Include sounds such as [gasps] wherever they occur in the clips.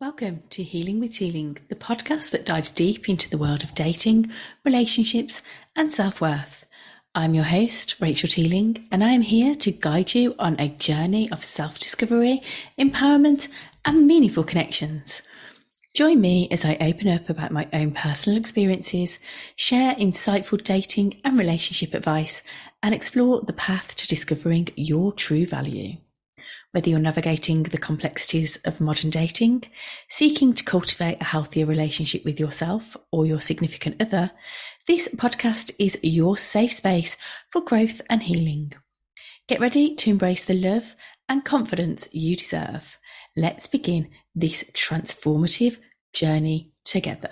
Welcome to Healing with Teeling, the podcast that dives deep into the world of dating, relationships, and self worth. I'm your host, Rachel Teeling, and I am here to guide you on a journey of self discovery, empowerment, and meaningful connections. Join me as I open up about my own personal experiences, share insightful dating and relationship advice, and explore the path to discovering your true value. Whether you're navigating the complexities of modern dating, seeking to cultivate a healthier relationship with yourself or your significant other, this podcast is your safe space for growth and healing. Get ready to embrace the love and confidence you deserve. Let's begin this transformative journey together.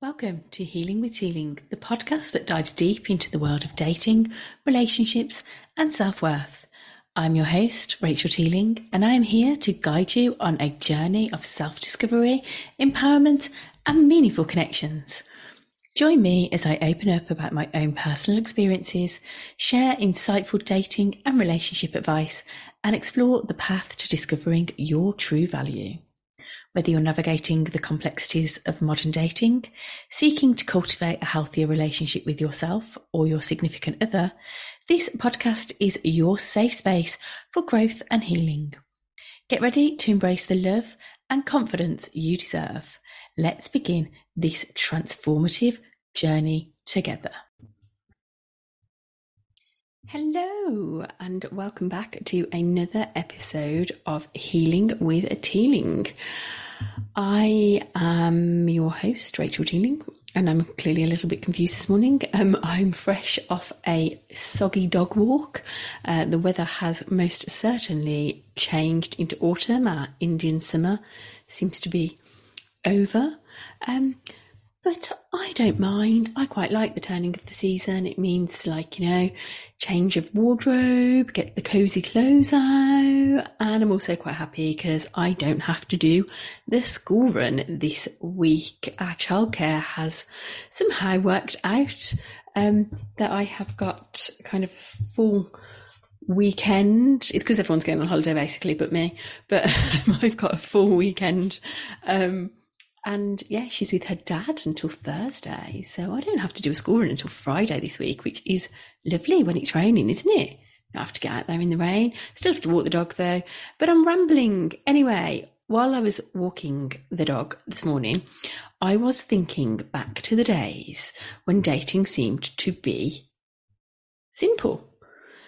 Welcome to Healing with Teeling, the podcast that dives deep into the world of dating, relationships, and self worth. I'm your host, Rachel Teeling, and I am here to guide you on a journey of self discovery, empowerment, and meaningful connections. Join me as I open up about my own personal experiences, share insightful dating and relationship advice, and explore the path to discovering your true value. Whether you're navigating the complexities of modern dating, seeking to cultivate a healthier relationship with yourself or your significant other, this podcast is your safe space for growth and healing. Get ready to embrace the love and confidence you deserve. Let's begin this transformative journey together. Hello, and welcome back to another episode of Healing with Teeling. I am your host, Rachel Teeling, and I'm clearly a little bit confused this morning. Um, I'm fresh off a soggy dog walk. Uh, the weather has most certainly changed into autumn. Our Indian summer seems to be over. Um, but I don't mind. I quite like the turning of the season. It means, like, you know, change of wardrobe, get the cozy clothes out. And I'm also quite happy because I don't have to do the school run this week. Our childcare has somehow worked out um, that I have got kind of full weekend. It's because everyone's going on holiday basically, but me. But [laughs] I've got a full weekend. Um, and yeah, she's with her dad until Thursday. So I don't have to do a school run until Friday this week, which is lovely when it's raining, isn't it? I have to get out there in the rain. Still have to walk the dog though. But I'm rambling. Anyway, while I was walking the dog this morning, I was thinking back to the days when dating seemed to be simple.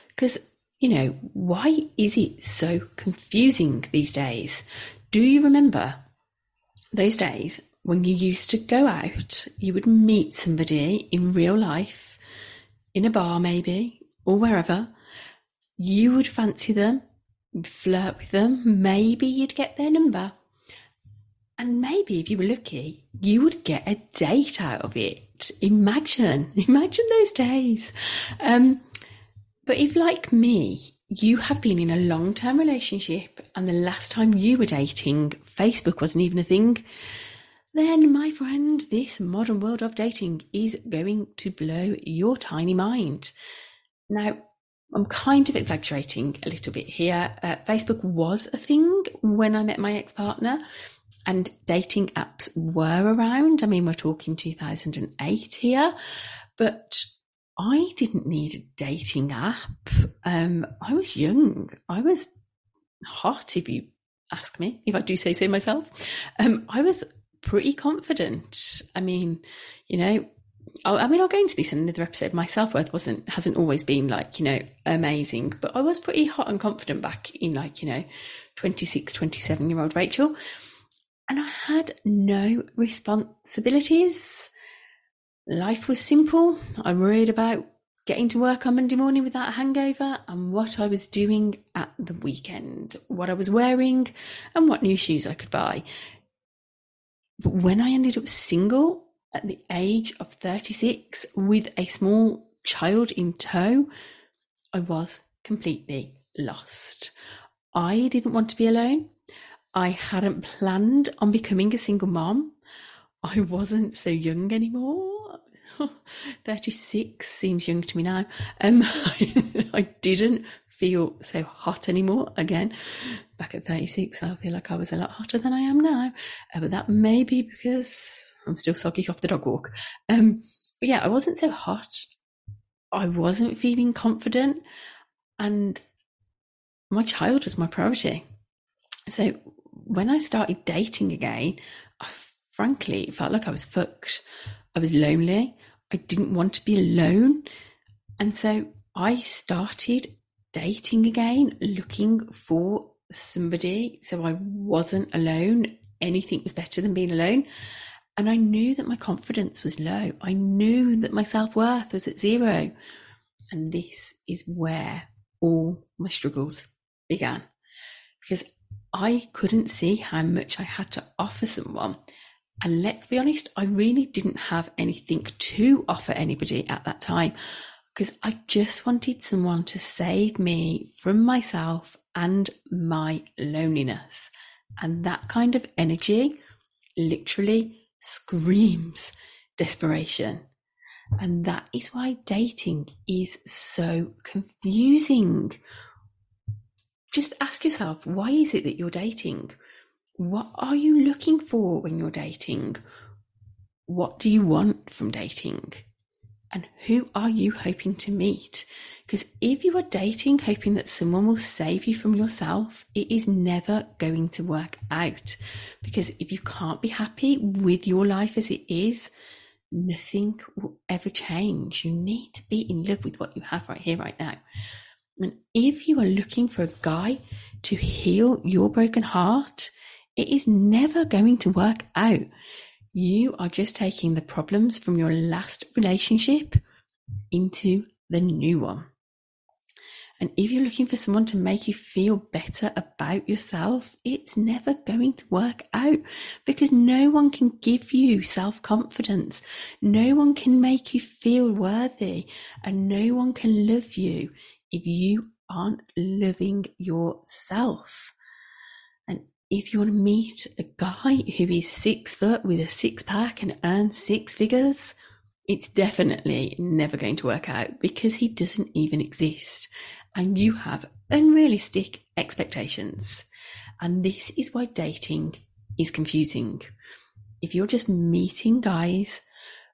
Because, you know, why is it so confusing these days? Do you remember those days when you used to go out, you would meet somebody in real life, in a bar maybe, or wherever. You would fancy them, flirt with them, maybe you'd get their number. And maybe if you were lucky, you would get a date out of it. Imagine, [laughs] imagine those days. Um, but if, like me, you have been in a long term relationship and the last time you were dating, Facebook wasn't even a thing, then, my friend, this modern world of dating is going to blow your tiny mind. Now, I'm kind of exaggerating a little bit here. Uh, Facebook was a thing when I met my ex partner, and dating apps were around. I mean, we're talking 2008 here, but I didn't need a dating app. Um, I was young. I was hot, if you ask me, if I do say so myself. Um, I was pretty confident. I mean, you know, I, I mean, I'll go into this in another episode. My self worth wasn't hasn't always been like you know amazing, but I was pretty hot and confident back in like you know 26, 27 year old Rachel, and I had no responsibilities life was simple. I worried about getting to work on Monday morning without a hangover and what I was doing at the weekend, what I was wearing, and what new shoes I could buy. But when I ended up single at the age of 36 with a small child in tow, I was completely lost. I didn't want to be alone. I hadn't planned on becoming a single mom. I wasn't so young anymore. [laughs] 36 seems young to me now. Um, [laughs] I didn't feel so hot anymore. Again, back at 36, I feel like I was a lot hotter than I am now. Uh, but that may be because I'm still soggy off the dog walk. Um, but yeah, I wasn't so hot. I wasn't feeling confident. And my child was my priority. So when I started dating again, I frankly it felt like I was fucked. I was lonely. I didn't want to be alone. And so I started dating again, looking for somebody so I wasn't alone. Anything was better than being alone. And I knew that my confidence was low. I knew that my self worth was at zero. And this is where all my struggles began because I couldn't see how much I had to offer someone. And let's be honest, I really didn't have anything to offer anybody at that time because I just wanted someone to save me from myself and my loneliness. And that kind of energy literally screams desperation. And that is why dating is so confusing. Just ask yourself why is it that you're dating? What are you looking for when you're dating? What do you want from dating? And who are you hoping to meet? Because if you are dating hoping that someone will save you from yourself, it is never going to work out. Because if you can't be happy with your life as it is, nothing will ever change. You need to be in love with what you have right here, right now. And if you are looking for a guy to heal your broken heart, it is never going to work out. You are just taking the problems from your last relationship into the new one. And if you're looking for someone to make you feel better about yourself, it's never going to work out because no one can give you self confidence. No one can make you feel worthy and no one can love you if you aren't loving yourself. If you want to meet a guy who is six foot with a six pack and earns six figures, it's definitely never going to work out because he doesn't even exist and you have unrealistic expectations. And this is why dating is confusing. If you're just meeting guys,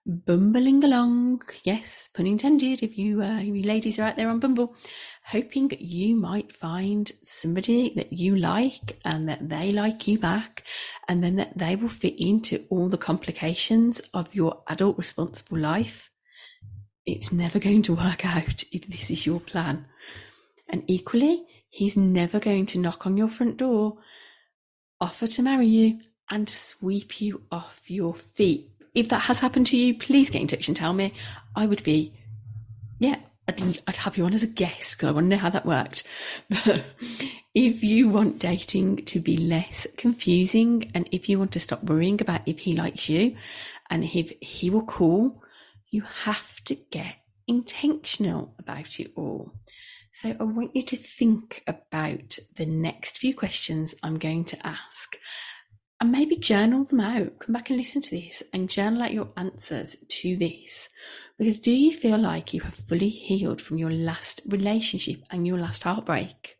bumbling along, yes, pun intended, if you, uh, you ladies are out there on Bumble, hoping you might find somebody that you like and that they like you back, and then that they will fit into all the complications of your adult responsible life. It's never going to work out if this is your plan. And equally, he's never going to knock on your front door, offer to marry you, and sweep you off your feet. If that has happened to you, please get in touch and tell me. I would be, yeah, I'd, I'd have you on as a guest because I want to know how that worked. But [laughs] if you want dating to be less confusing and if you want to stop worrying about if he likes you and if he will call, you have to get intentional about it all. So I want you to think about the next few questions I'm going to ask and maybe journal them out. Come back and listen to this and journal out your answers to this. Because do you feel like you have fully healed from your last relationship and your last heartbreak?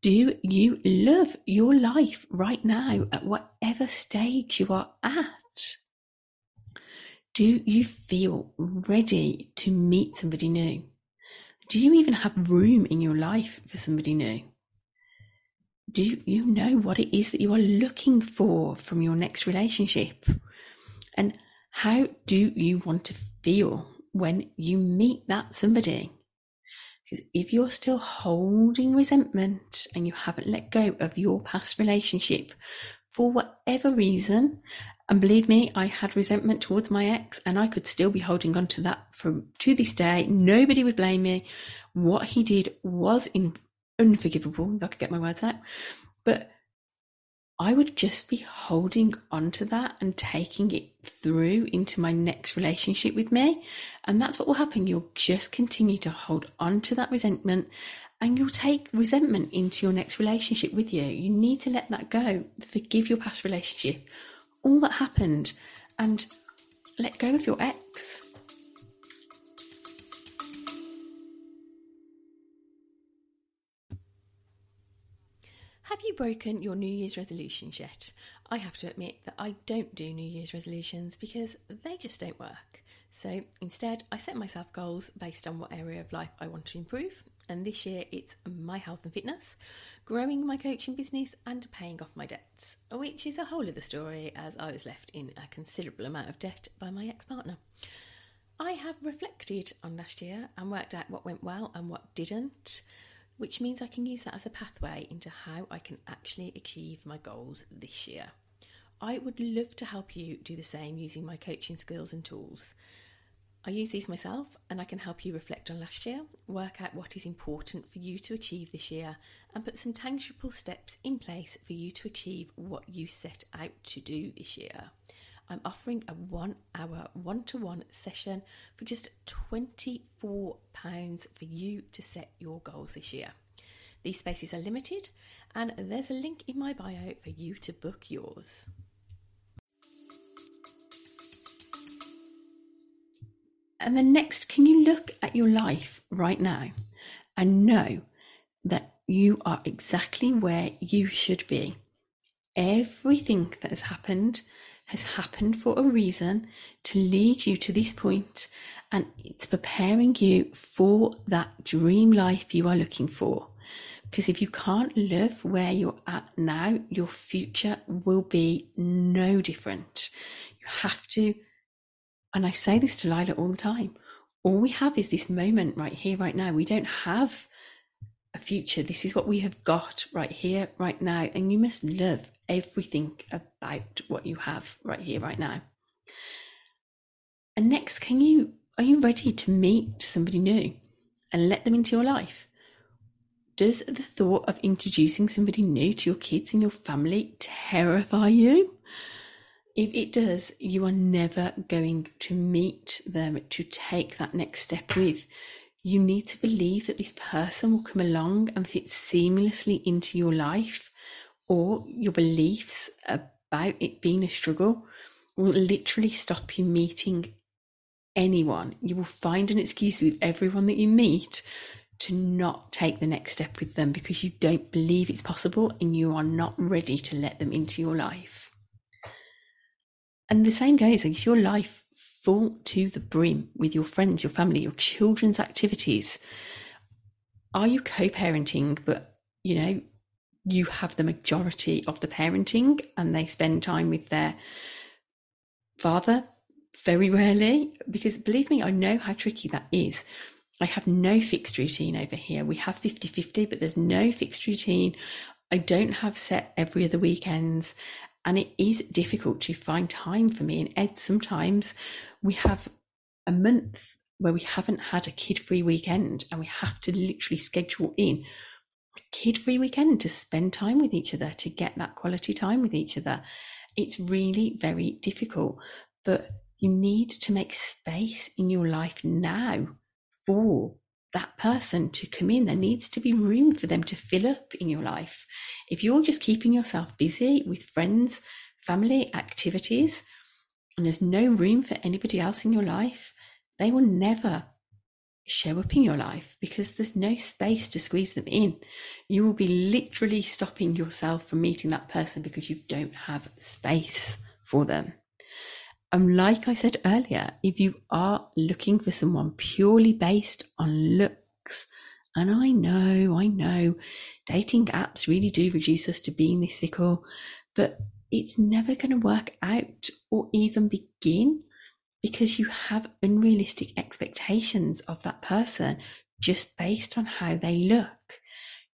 Do you love your life right now at whatever stage you are at? Do you feel ready to meet somebody new? Do you even have room in your life for somebody new? Do you know what it is that you are looking for from your next relationship? And how do you want to feel when you meet that somebody? Because if you're still holding resentment and you haven't let go of your past relationship for whatever reason, and believe me, I had resentment towards my ex, and I could still be holding on to that from to this day. Nobody would blame me. What he did was in, unforgivable, if I could get my words out. But I would just be holding on to that and taking it through into my next relationship with me. And that's what will happen. You'll just continue to hold on to that resentment and you'll take resentment into your next relationship with you. You need to let that go. Forgive your past relationship all that happened and let go of your ex. Have you broken your New Year's resolutions yet? I have to admit that I don't do New Year's resolutions because they just don't work. So instead, I set myself goals based on what area of life I want to improve. And this year, it's my health and fitness, growing my coaching business, and paying off my debts, which is a whole other story as I was left in a considerable amount of debt by my ex partner. I have reflected on last year and worked out what went well and what didn't which means I can use that as a pathway into how I can actually achieve my goals this year. I would love to help you do the same using my coaching skills and tools. I use these myself and I can help you reflect on last year, work out what is important for you to achieve this year, and put some tangible steps in place for you to achieve what you set out to do this year. I'm offering a one hour one to one session for just £24 for you to set your goals this year. These spaces are limited, and there's a link in my bio for you to book yours. And then next, can you look at your life right now and know that you are exactly where you should be? Everything that has happened has happened for a reason to lead you to this point, and it's preparing you for that dream life you are looking for. Because if you can't live where you're at now, your future will be no different. You have to, and I say this to Lila all the time all we have is this moment right here, right now. We don't have future. This is what we have got right here, right now. And you must love everything about what you have right here, right now. And next, can you are you ready to meet somebody new and let them into your life? Does the thought of introducing somebody new to your kids and your family terrify you? If it does, you are never going to meet them to take that next step with you need to believe that this person will come along and fit seamlessly into your life, or your beliefs about it being a struggle will literally stop you meeting anyone. You will find an excuse with everyone that you meet to not take the next step with them because you don't believe it's possible and you are not ready to let them into your life. And the same goes, is your life full to the brim with your friends, your family, your children's activities? Are you co parenting, but you know, you have the majority of the parenting and they spend time with their father very rarely? Because believe me, I know how tricky that is. I have no fixed routine over here. We have 50 50, but there's no fixed routine. I don't have set every other weekends. And it is difficult to find time for me. And Ed, sometimes we have a month where we haven't had a kid free weekend and we have to literally schedule in a kid free weekend to spend time with each other, to get that quality time with each other. It's really very difficult, but you need to make space in your life now for that person to come in. There needs to be room for them to fill up in your life. If you're just keeping yourself busy with friends, family, activities, and there's no room for anybody else in your life, they will never show up in your life because there's no space to squeeze them in. You will be literally stopping yourself from meeting that person because you don't have space for them. And like I said earlier, if you are looking for someone purely based on looks, and I know, I know, dating apps really do reduce us to being this fickle, but it's never going to work out or even begin because you have unrealistic expectations of that person just based on how they look.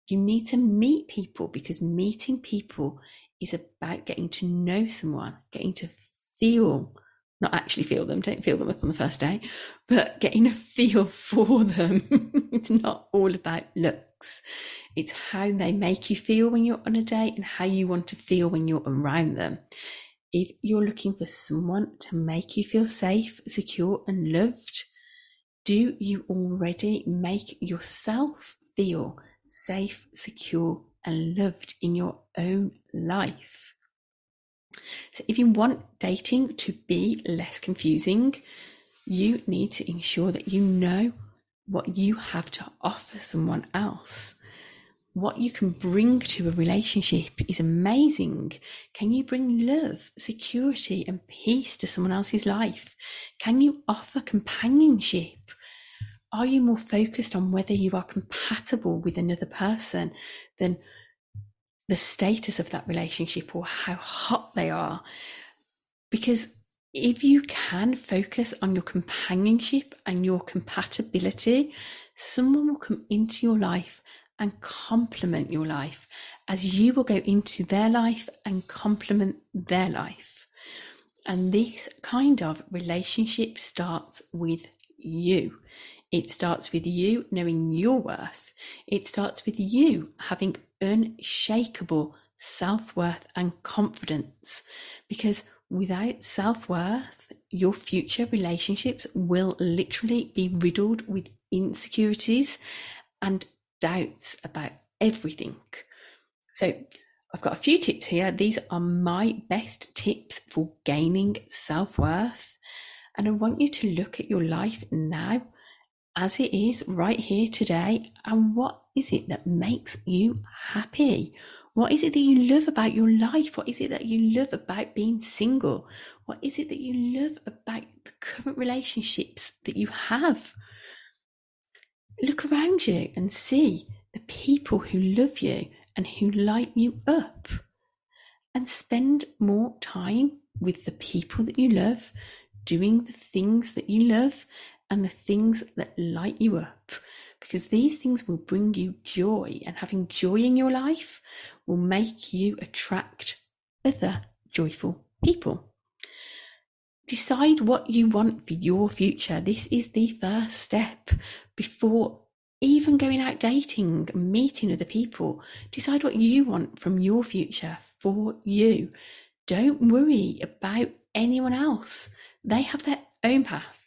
You need to meet people because meeting people is about getting to know someone, getting to feel, not actually feel them, don't feel them up on the first day, but getting a [laughs] feel for them. it's not all about looks. It's how they make you feel when you're on a date and how you want to feel when you're around them. If you're looking for someone to make you feel safe, secure, and loved, do you already make yourself feel safe, secure, and loved in your own life? So, if you want dating to be less confusing, you need to ensure that you know what you have to offer someone else. What you can bring to a relationship is amazing. Can you bring love, security, and peace to someone else's life? Can you offer companionship? Are you more focused on whether you are compatible with another person than the status of that relationship or how hot they are? Because if you can focus on your companionship and your compatibility, someone will come into your life and complement your life as you will go into their life and complement their life. And this kind of relationship starts with you. It starts with you knowing your worth. It starts with you having unshakable self worth and confidence because Without self worth, your future relationships will literally be riddled with insecurities and doubts about everything. So, I've got a few tips here. These are my best tips for gaining self worth. And I want you to look at your life now as it is right here today. And what is it that makes you happy? What is it that you love about your life? What is it that you love about being single? What is it that you love about the current relationships that you have? Look around you and see the people who love you and who light you up. And spend more time with the people that you love, doing the things that you love and the things that light you up because these things will bring you joy, and having joy in your life will make you attract other joyful people. Decide what you want for your future. This is the first step before even going out dating, meeting other people. Decide what you want from your future for you. Don't worry about anyone else. They have their own path.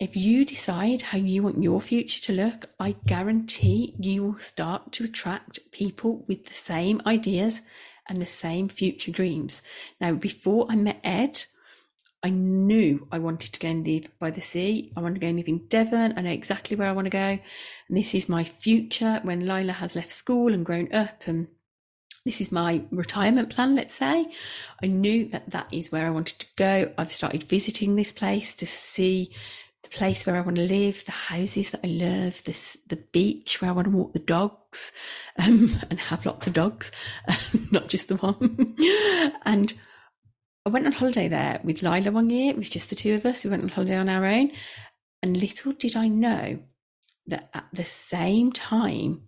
If you decide how you want your future to look, I guarantee you will start to attract people with the same ideas and the same future dreams. Now, before I met Ed, I knew I wanted to go and live by the sea. I want to go and live in Devon. I know exactly where I want to go. And this is my future when Lila has left school and grown up and this is my retirement plan, let's say. I knew that that is where I wanted to go. I've started visiting this place to see the place where I want to live, the houses that I love, this the beach where I want to walk the dogs, [laughs] um, and have lots of dogs, [laughs] not just the one. [laughs] and I went on holiday there with Lila one year. It was just the two of us. We went on holiday on our own, and little did I know that at the same time,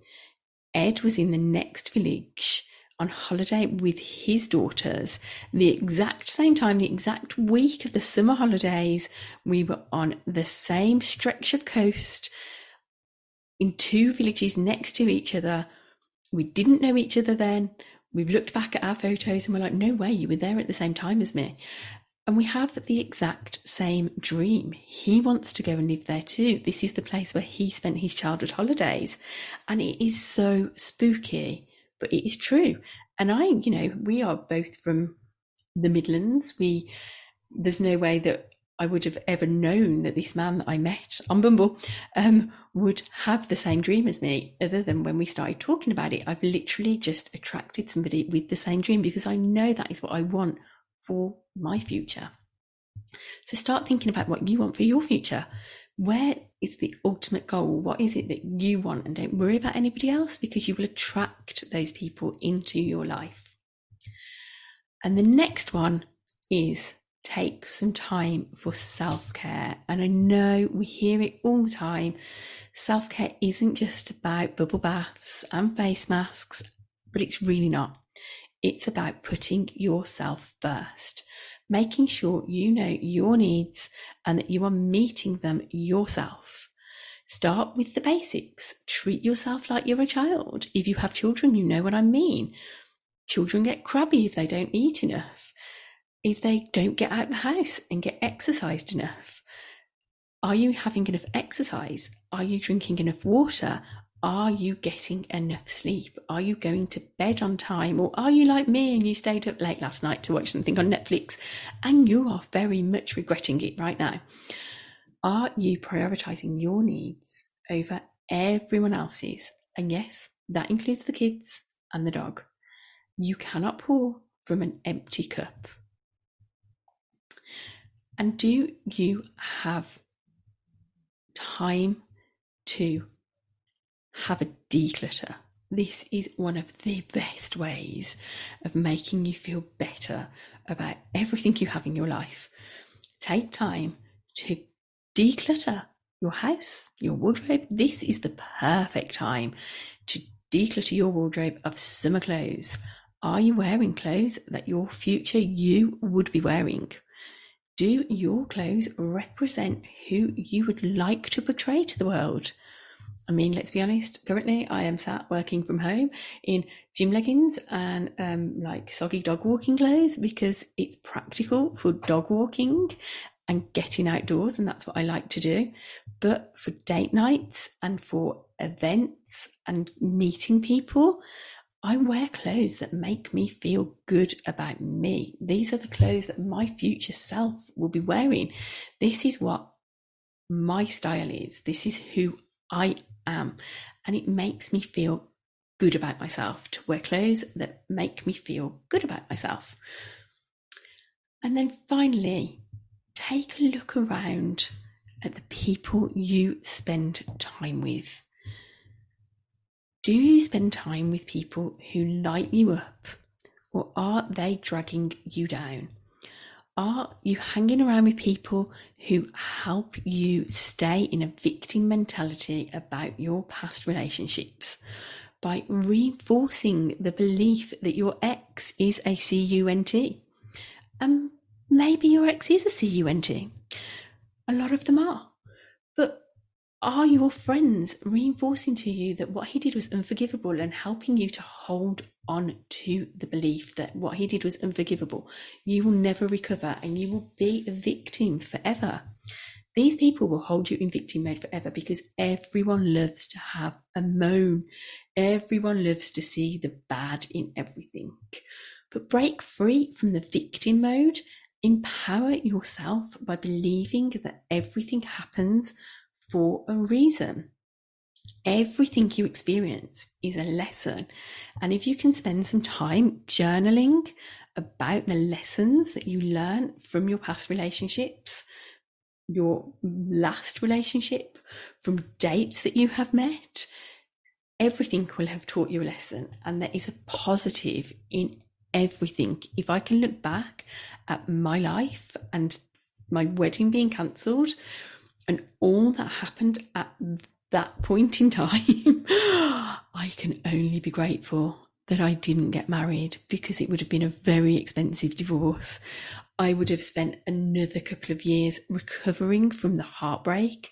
Ed was in the next village on holiday with his daughters the exact same time, the exact week of the summer holidays. We were on the same stretch of coast in two villages next to each other. We didn't know each other then. We've looked back at our photos and we're like, no way, you were there at the same time as me. And we have the exact same dream. He wants to go and live there too. This is the place where he spent his childhood holidays. And it is so spooky but it is true. And I, you know, we are both from the Midlands. We, there's no way that I would have ever known that this man that I met on Bumble um, would have the same dream as me, other than when we started talking about it. I've literally just attracted somebody with the same dream because I know that is what I want for my future. So start thinking about what you want for your future where is the ultimate goal? What is it that you want? And don't worry about anybody else because you will attract those people into your life. And the next one is take some time for self care. And I know we hear it all the time. Self care isn't just about bubble baths and face masks, but it's really not. It's about putting yourself first making sure you know your needs and that you are meeting them yourself. Start with the basics. Treat yourself like you're a child. If you have children, you know what I mean. Children get crabby if they don't eat enough, if they don't get out the house and get exercised enough. Are you having enough exercise? Are you drinking enough water? Are you getting enough sleep? Are you going to bed on time? Or are you like me and you stayed up late last night to watch something on Netflix and you are very much regretting it right now? Are you prioritizing your needs over everyone else's? And yes, that includes the kids and the dog. You cannot pour from an empty cup. And do you have time to have a declutter? This is one of the best ways of making you feel better about everything you have in your life. Take time to declutter your house, your wardrobe. This is the perfect time to declutter your wardrobe of summer clothes. Are you wearing clothes that your future you would be wearing? Do your clothes represent who you would like to portray to the world? I mean, let's be honest, currently I am sat working from home in gym leggings and um, like soggy dog walking clothes because it's practical for dog walking and getting outdoors, and that's what I like to do. But for date nights and for events and meeting people, I wear clothes that make me feel good about me. These are the clothes that my future self will be wearing. This is what my style is. This is who I am. And it makes me feel good about myself to wear clothes that make me feel good about myself. And then finally, take a look around at the people you spend time with. Do you spend time with people who light you up or are they dragging you down? Are you hanging around with people who help you stay in a victim mentality about your past relationships by reinforcing the belief that your ex is a CUNT? And maybe your ex is a CUNT. A lot of them are. Are your friends reinforcing to you that what he did was unforgivable and helping you to hold on to the belief that what he did was unforgivable? You will never recover and you will be a victim forever. These people will hold you in victim mode forever because everyone loves to have a moan. Everyone loves to see the bad in everything. But break free from the victim mode. Empower yourself by believing that everything happens for a reason. Everything you experience is a lesson. And if you can spend some time journaling about the lessons that you learn from your past relationships, your last relationship, from dates that you have met, everything will have taught you a lesson. And there is a positive in everything. If I can look back at my life and my wedding being cancelled, and all that happened at that point in time, [gasps] I can only be grateful that I didn't get married because it would have been a very expensive divorce. I would have spent another couple of years recovering from the heartbreak.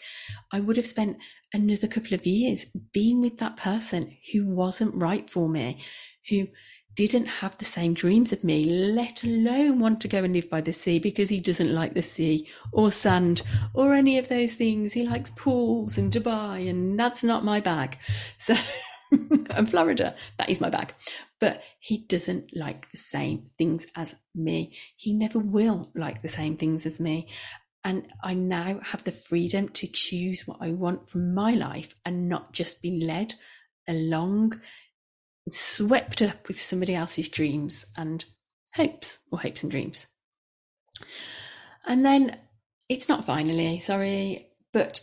I would have spent another couple of years being with that person who wasn't right for me, who didn't have the same dreams of me, let alone want to go and live by the sea because he doesn't like the sea or sand or any of those things. He likes pools and Dubai, and that's not my bag. So, [laughs] and Florida, that is my bag. But he doesn't like the same things as me. He never will like the same things as me. And I now have the freedom to choose what I want from my life and not just be led along swept up with somebody else's dreams and hopes, or hopes and dreams. And then it's not finally, sorry, but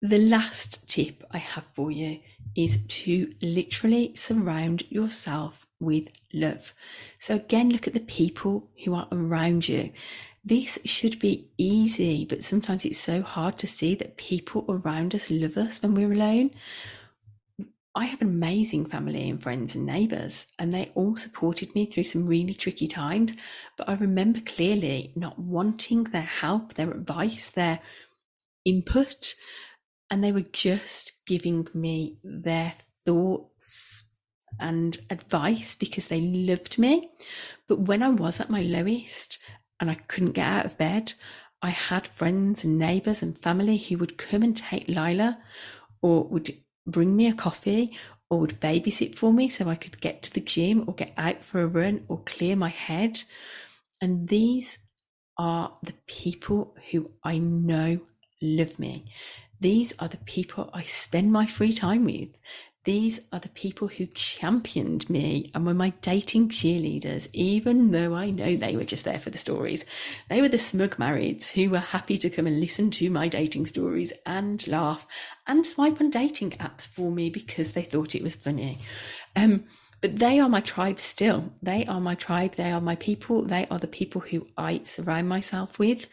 the last tip I have for you is to literally surround yourself with love. So, again, look at the people who are around you. This should be easy, but sometimes it's so hard to see that people around us love us when we're alone. I have an amazing family and friends and neighbours, and they all supported me through some really tricky times. But I remember clearly not wanting their help, their advice, their input, and they were just giving me their thoughts and advice because they loved me. But when I was at my lowest and I couldn't get out of bed, I had friends and neighbours and family who would come and take Lila or would bring me a coffee or would babysit for me so I could get to the gym or get out for a run or clear my head. And these are the people who I know love me. These are the people I spend my free time with. These are the people who championed me and were my dating cheerleaders, even though I know they were just there for the stories. They were the smug marrieds who were happy to come and listen to my dating stories and laugh and swipe on dating apps for me because they thought it was funny. Um, but they are my tribe still. They are my tribe. They are my people. They are the people who I surround myself with.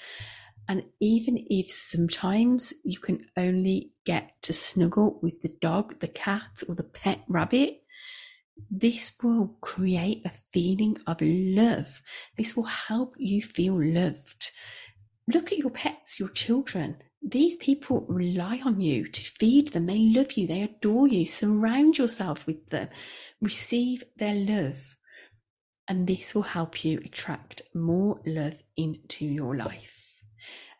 And even if sometimes you can only get to snuggle with the dog, the cat, or the pet rabbit, this will create a feeling of love. This will help you feel loved. Look at your pets, your children. These people rely on you to feed them. They love you. They adore you. Surround yourself with them. Receive their love. And this will help you attract more love into your life.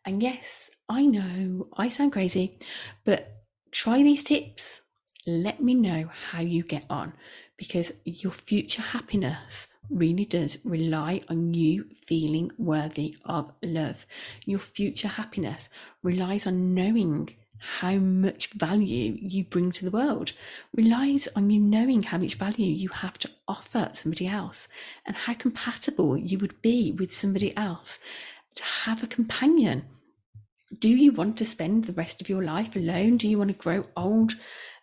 And yes, I know I sound crazy, but try these tips. Let me know how you get on because your future happiness really does rely on you feeling worthy of love. Your future happiness relies on knowing how much value you bring to the world, relies on you knowing how much value you have to offer somebody else and how compatible you would be with somebody else to have a companion do you want to spend the rest of your life alone? Do you want to grow old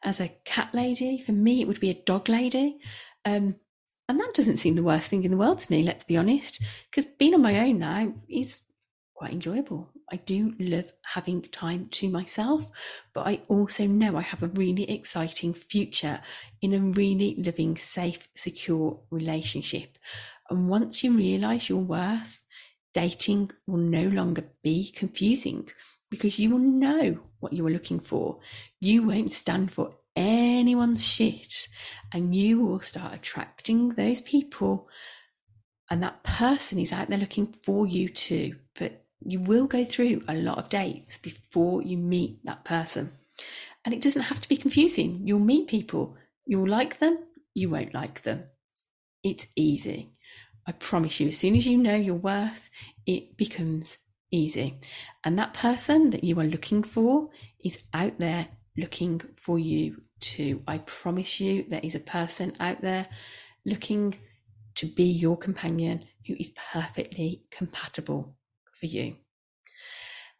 as a cat lady? For me, it would be a dog lady. Um, and that doesn't seem the worst thing in the world to me, let's be honest, because being on my own now is quite enjoyable. I do love having time to myself, but I also know I have a really exciting future in a really living, safe, secure relationship. And once you realize your worth, dating will no longer be confusing because you will know what you are looking for. You won't stand for anyone's shit and you will start attracting those people. And that person is out there looking for you too. But you will go through a lot of dates before you meet that person. And it doesn't have to be confusing. You'll meet people, you'll like them, you won't like them. It's easy. I promise you, as soon as you know your worth, it becomes easy. And that person that you are looking for is out there looking for you too. I promise you, there is a person out there looking to be your companion who is perfectly compatible for you.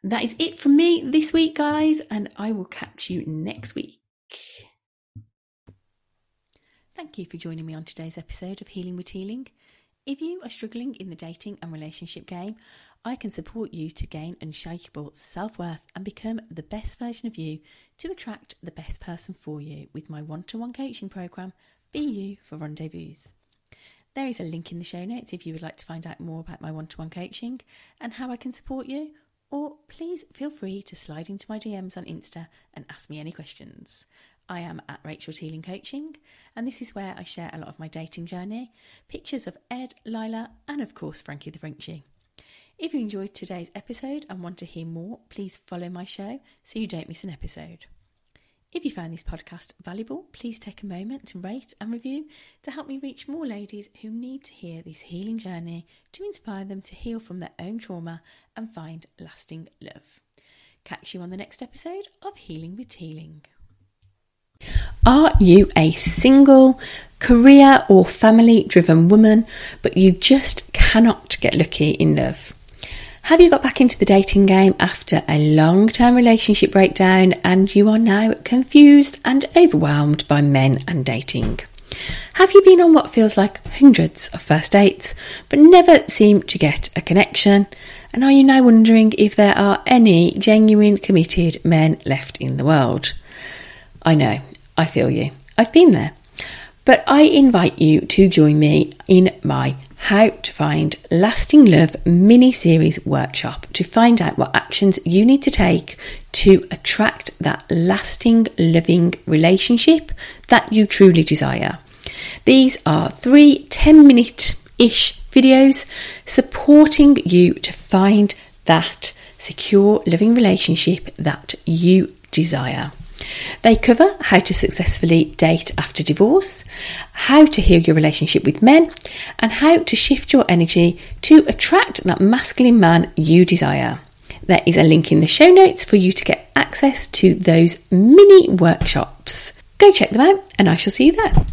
that is it from me this week, guys, and I will catch you next week. Thank you for joining me on today's episode of Healing with Teeling. If you are struggling in the dating and relationship game, I can support you to gain unshakable self worth and become the best version of you to attract the best person for you with my one to one coaching program, Be You for Rendezvous. There is a link in the show notes if you would like to find out more about my one to one coaching and how I can support you, or please feel free to slide into my DMs on Insta and ask me any questions. I am at Rachel Teeling Coaching, and this is where I share a lot of my dating journey, pictures of Ed, Lila, and of course Frankie the Frenchie. If you enjoyed today's episode and want to hear more, please follow my show so you don't miss an episode. If you found this podcast valuable, please take a moment to rate and review to help me reach more ladies who need to hear this healing journey to inspire them to heal from their own trauma and find lasting love. Catch you on the next episode of Healing with Teeling. Are you a single, career or family driven woman, but you just cannot get lucky in love? Have you got back into the dating game after a long term relationship breakdown and you are now confused and overwhelmed by men and dating? Have you been on what feels like hundreds of first dates but never seem to get a connection? And are you now wondering if there are any genuine committed men left in the world? I know, I feel you. I've been there. But I invite you to join me in my How to Find Lasting Love mini series workshop to find out what actions you need to take to attract that lasting, loving relationship that you truly desire. These are three 10 minute ish videos supporting you to find that secure, loving relationship that you desire. They cover how to successfully date after divorce, how to heal your relationship with men, and how to shift your energy to attract that masculine man you desire. There is a link in the show notes for you to get access to those mini workshops. Go check them out, and I shall see you there.